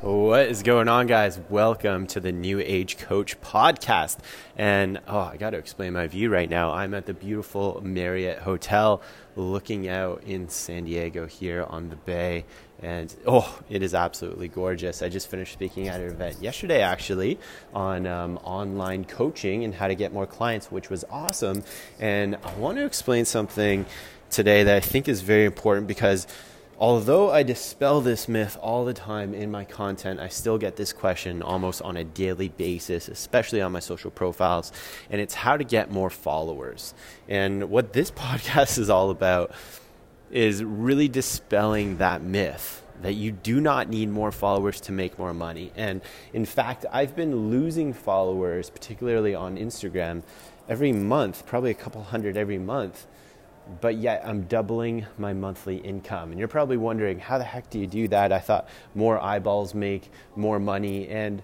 What is going on, guys? Welcome to the New Age Coach podcast. And oh, I got to explain my view right now. I'm at the beautiful Marriott Hotel looking out in San Diego here on the bay. And oh, it is absolutely gorgeous. I just finished speaking at an event yesterday, actually, on um, online coaching and how to get more clients, which was awesome. And I want to explain something today that I think is very important because Although I dispel this myth all the time in my content, I still get this question almost on a daily basis, especially on my social profiles, and it's how to get more followers. And what this podcast is all about is really dispelling that myth that you do not need more followers to make more money. And in fact, I've been losing followers, particularly on Instagram, every month, probably a couple hundred every month but yet I'm doubling my monthly income. And you're probably wondering, how the heck do you do that? I thought more eyeballs make more money. And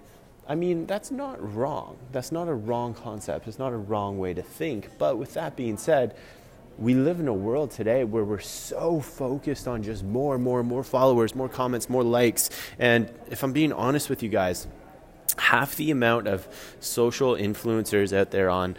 I mean, that's not wrong. That's not a wrong concept. It's not a wrong way to think. But with that being said, we live in a world today where we're so focused on just more and more and more followers, more comments, more likes. And if I'm being honest with you guys, half the amount of social influencers out there on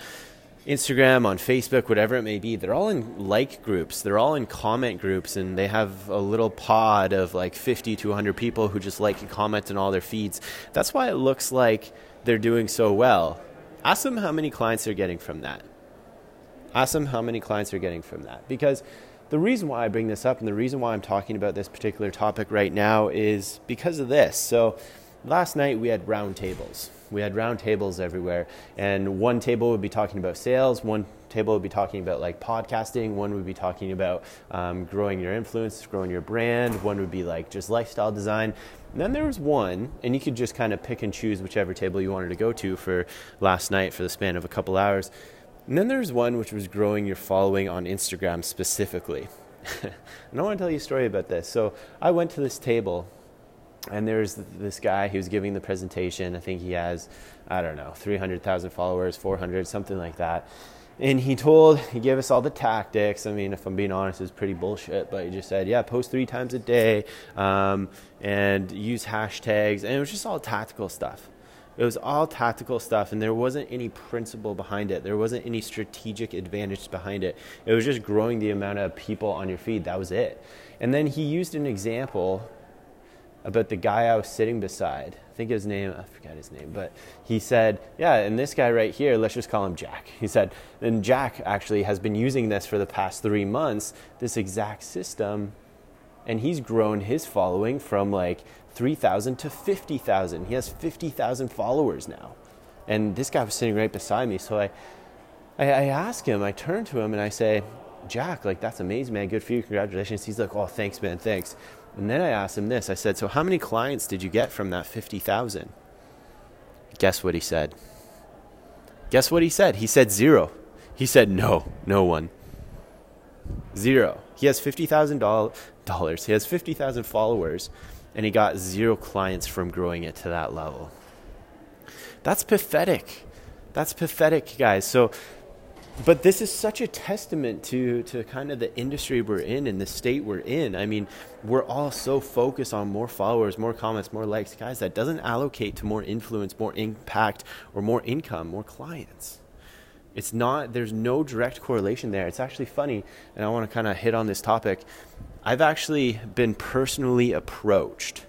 Instagram, on Facebook, whatever it may be, they're all in like groups, they're all in comment groups, and they have a little pod of like 50 to 100 people who just like and comment on all their feeds. That's why it looks like they're doing so well. Ask them how many clients they're getting from that. Ask them how many clients they're getting from that. Because the reason why I bring this up and the reason why I'm talking about this particular topic right now is because of this. So, last night we had roundtables we had round tables everywhere, and one table would be talking about sales, one table would be talking about like podcasting, one would be talking about um, growing your influence, growing your brand, one would be like just lifestyle design. And then there was one, and you could just kind of pick and choose whichever table you wanted to go to for last night for the span of a couple hours. And then there's one which was growing your following on Instagram specifically. and I want to tell you a story about this. So I went to this table and there's this guy who's giving the presentation. I think he has, I don't know, 300,000 followers, 400, something like that. And he told, he gave us all the tactics. I mean, if I'm being honest, it's pretty bullshit, but he just said, yeah, post three times a day um, and use hashtags. And it was just all tactical stuff. It was all tactical stuff, and there wasn't any principle behind it. There wasn't any strategic advantage behind it. It was just growing the amount of people on your feed. That was it. And then he used an example about the guy I was sitting beside. I think his name, I forgot his name, but he said, Yeah, and this guy right here, let's just call him Jack. He said, and Jack actually has been using this for the past three months, this exact system, and he's grown his following from like 3,000 to 50,000. He has 50,000 followers now. And this guy was sitting right beside me. So I, I, I ask him, I turn to him and I say, Jack, like, that's amazing, man. Good for you. Congratulations. He's like, Oh, thanks, man. Thanks. And then I asked him this I said, So, how many clients did you get from that 50,000? Guess what he said? Guess what he said? He said zero. He said, No, no one. Zero. He has $50,000. He has 50,000 followers, and he got zero clients from growing it to that level. That's pathetic. That's pathetic, guys. So, but this is such a testament to to kind of the industry we're in and the state we're in. I mean, we're all so focused on more followers, more comments, more likes, guys. That doesn't allocate to more influence, more impact, or more income, more clients. It's not. There's no direct correlation there. It's actually funny, and I want to kind of hit on this topic. I've actually been personally approached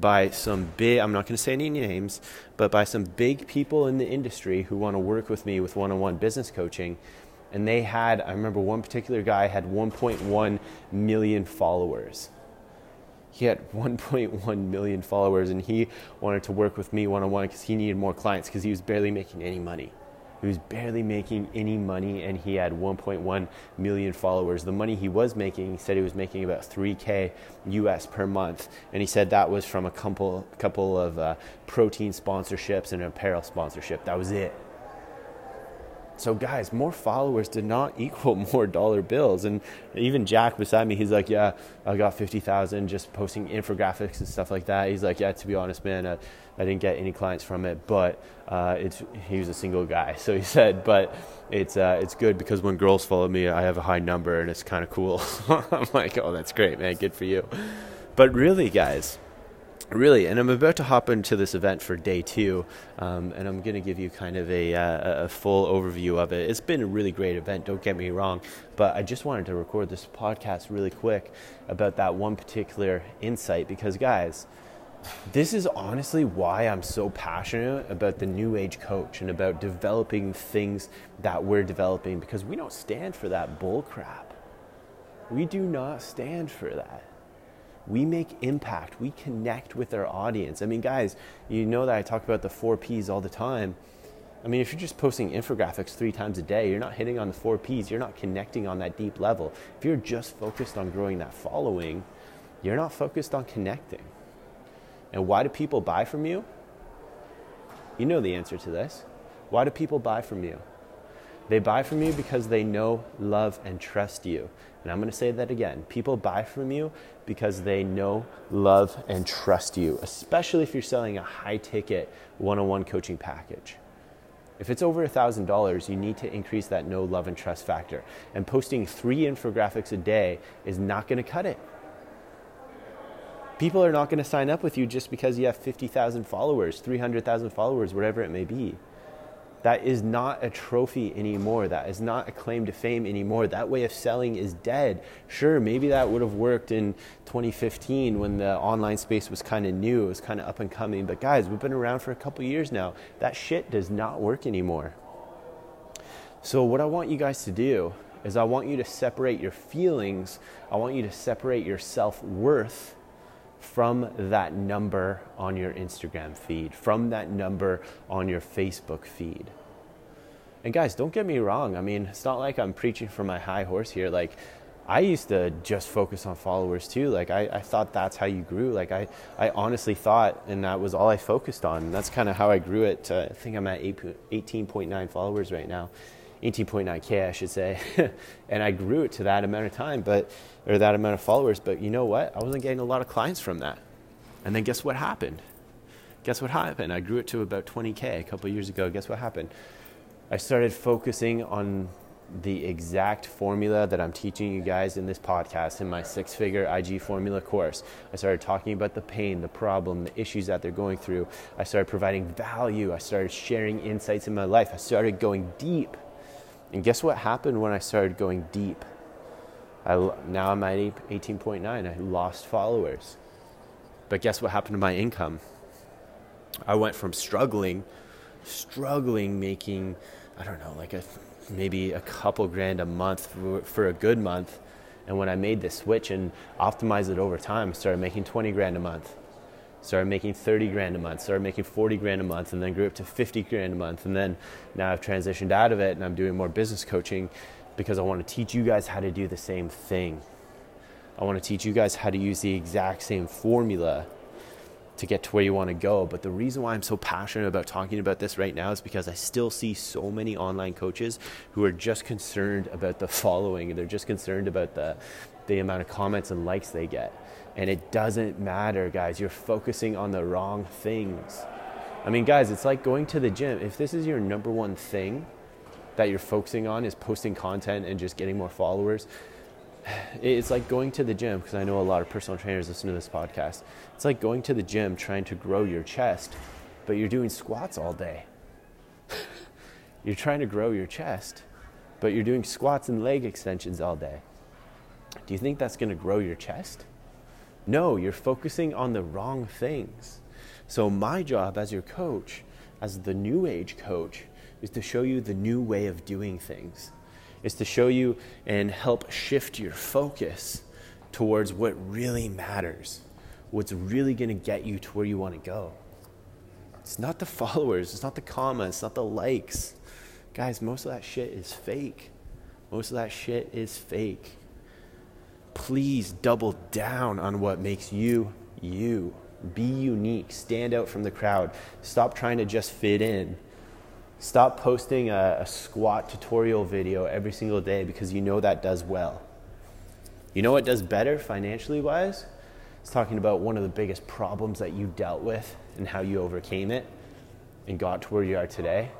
by some big, I'm not going to say any names, but by some big people in the industry who want to work with me with one on one business coaching. And they had, I remember one particular guy had 1.1 million followers. He had 1.1 million followers, and he wanted to work with me one on one because he needed more clients because he was barely making any money. He was barely making any money and he had 1.1 million followers. The money he was making, he said he was making about 3K US per month. And he said that was from a couple, couple of uh, protein sponsorships and apparel sponsorship. That was it. So, guys, more followers did not equal more dollar bills. And even Jack beside me, he's like, Yeah, I got 50,000 just posting infographics and stuff like that. He's like, Yeah, to be honest, man, I, I didn't get any clients from it, but uh, it's, he was a single guy. So he said, But it's, uh, it's good because when girls follow me, I have a high number and it's kind of cool. I'm like, Oh, that's great, man. Good for you. But really, guys, really, and I'm about to hop into this event for day two, um, and I'm going to give you kind of a, uh, a full overview of it. It's been a really great event, don't get me wrong, but I just wanted to record this podcast really quick about that one particular insight because, guys, this is honestly why I'm so passionate about the new age coach and about developing things that we're developing because we don't stand for that bull crap. We do not stand for that we make impact. We connect with our audience. I mean, guys, you know that I talk about the four P's all the time. I mean, if you're just posting infographics three times a day, you're not hitting on the four P's, you're not connecting on that deep level. If you're just focused on growing that following, you're not focused on connecting. And why do people buy from you? You know the answer to this. Why do people buy from you? They buy from you because they know, love, and trust you. And I'm going to say that again. People buy from you because they know, love, and trust you, especially if you're selling a high ticket one on one coaching package. If it's over $1,000, you need to increase that know, love, and trust factor. And posting three infographics a day is not going to cut it. People are not going to sign up with you just because you have 50,000 followers, 300,000 followers, whatever it may be. That is not a trophy anymore. That is not a claim to fame anymore. That way of selling is dead. Sure, maybe that would have worked in 2015 when the online space was kind of new, it was kind of up and coming. But guys, we've been around for a couple years now. That shit does not work anymore. So, what I want you guys to do is I want you to separate your feelings, I want you to separate your self worth from that number on your Instagram feed, from that number on your Facebook feed. And guys, don't get me wrong. I mean, it's not like I'm preaching from my high horse here. Like, I used to just focus on followers too. Like, I, I thought that's how you grew. Like, I, I honestly thought, and that was all I focused on. And that's kind of how I grew it. Uh, I think I'm at 18.9 followers right now. 18.9k, I should say, and I grew it to that amount of time, but or that amount of followers. But you know what? I wasn't getting a lot of clients from that. And then guess what happened? Guess what happened? I grew it to about 20k a couple years ago. Guess what happened? I started focusing on the exact formula that I'm teaching you guys in this podcast in my six figure IG formula course. I started talking about the pain, the problem, the issues that they're going through. I started providing value. I started sharing insights in my life. I started going deep and guess what happened when I started going deep? I, now I'm at 18.9. I lost followers. But guess what happened to my income? I went from struggling, struggling making, I don't know, like a, maybe a couple grand a month for, for a good month. And when I made the switch and optimized it over time, I started making 20 grand a month started making 30 grand a month, started making 40 grand a month, and then grew up to 50 grand a month. And then now I've transitioned out of it and I'm doing more business coaching because I want to teach you guys how to do the same thing. I want to teach you guys how to use the exact same formula to get to where you want to go. But the reason why I'm so passionate about talking about this right now is because I still see so many online coaches who are just concerned about the following. They're just concerned about the, the amount of comments and likes they get. And it doesn't matter, guys. You're focusing on the wrong things. I mean, guys, it's like going to the gym. If this is your number one thing that you're focusing on is posting content and just getting more followers, it's like going to the gym because I know a lot of personal trainers listen to this podcast. It's like going to the gym trying to grow your chest, but you're doing squats all day. you're trying to grow your chest, but you're doing squats and leg extensions all day. Do you think that's going to grow your chest? No, you're focusing on the wrong things. So, my job as your coach, as the new age coach, is to show you the new way of doing things, is to show you and help shift your focus towards what really matters, what's really going to get you to where you want to go. It's not the followers, it's not the comments, it's not the likes. Guys, most of that shit is fake. Most of that shit is fake please double down on what makes you you. Be unique, stand out from the crowd. Stop trying to just fit in. Stop posting a, a, squat tutorial video every single day because you know that does well. You know what does better financially wise? It's talking about one of the biggest problems that you dealt with and how you overcame it and got to where you are today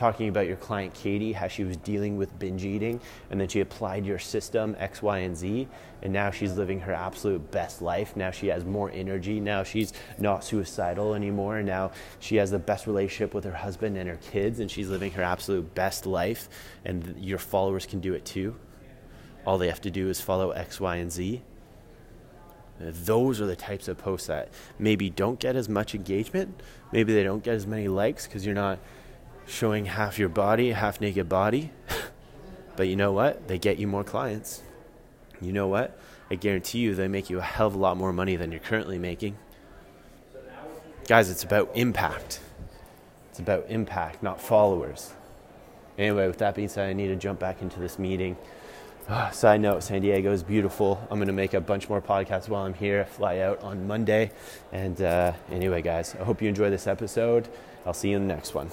talking about your client Katie, how she was dealing with binge eating, and then she applied your system X, Y, and Z, and now she's living her absolute best life. Now she has more energy. Now she's not suicidal anymore. Now she has the best relationship with her husband and her kids, and she's living her absolute best life. And your followers can do it too. All they have to do is follow X, Y, and Z. Those are the types of posts that maybe don't get as much engagement. Maybe they don't get as many likes because you're not showing half your body, half naked body. but you know what? They get you more clients. You know what? I guarantee you they make you a hell of a lot more money than you're currently making. Guys, it's about impact. It's about impact, not followers. Anyway, with that being said, I need to jump back into this meeting. Uh, side note, San Diego is beautiful. I'm going to make a bunch more podcasts while I'm here. I fly out on Monday. And uh, anyway, guys, I hope you enjoy this episode. I'll see you in the next one.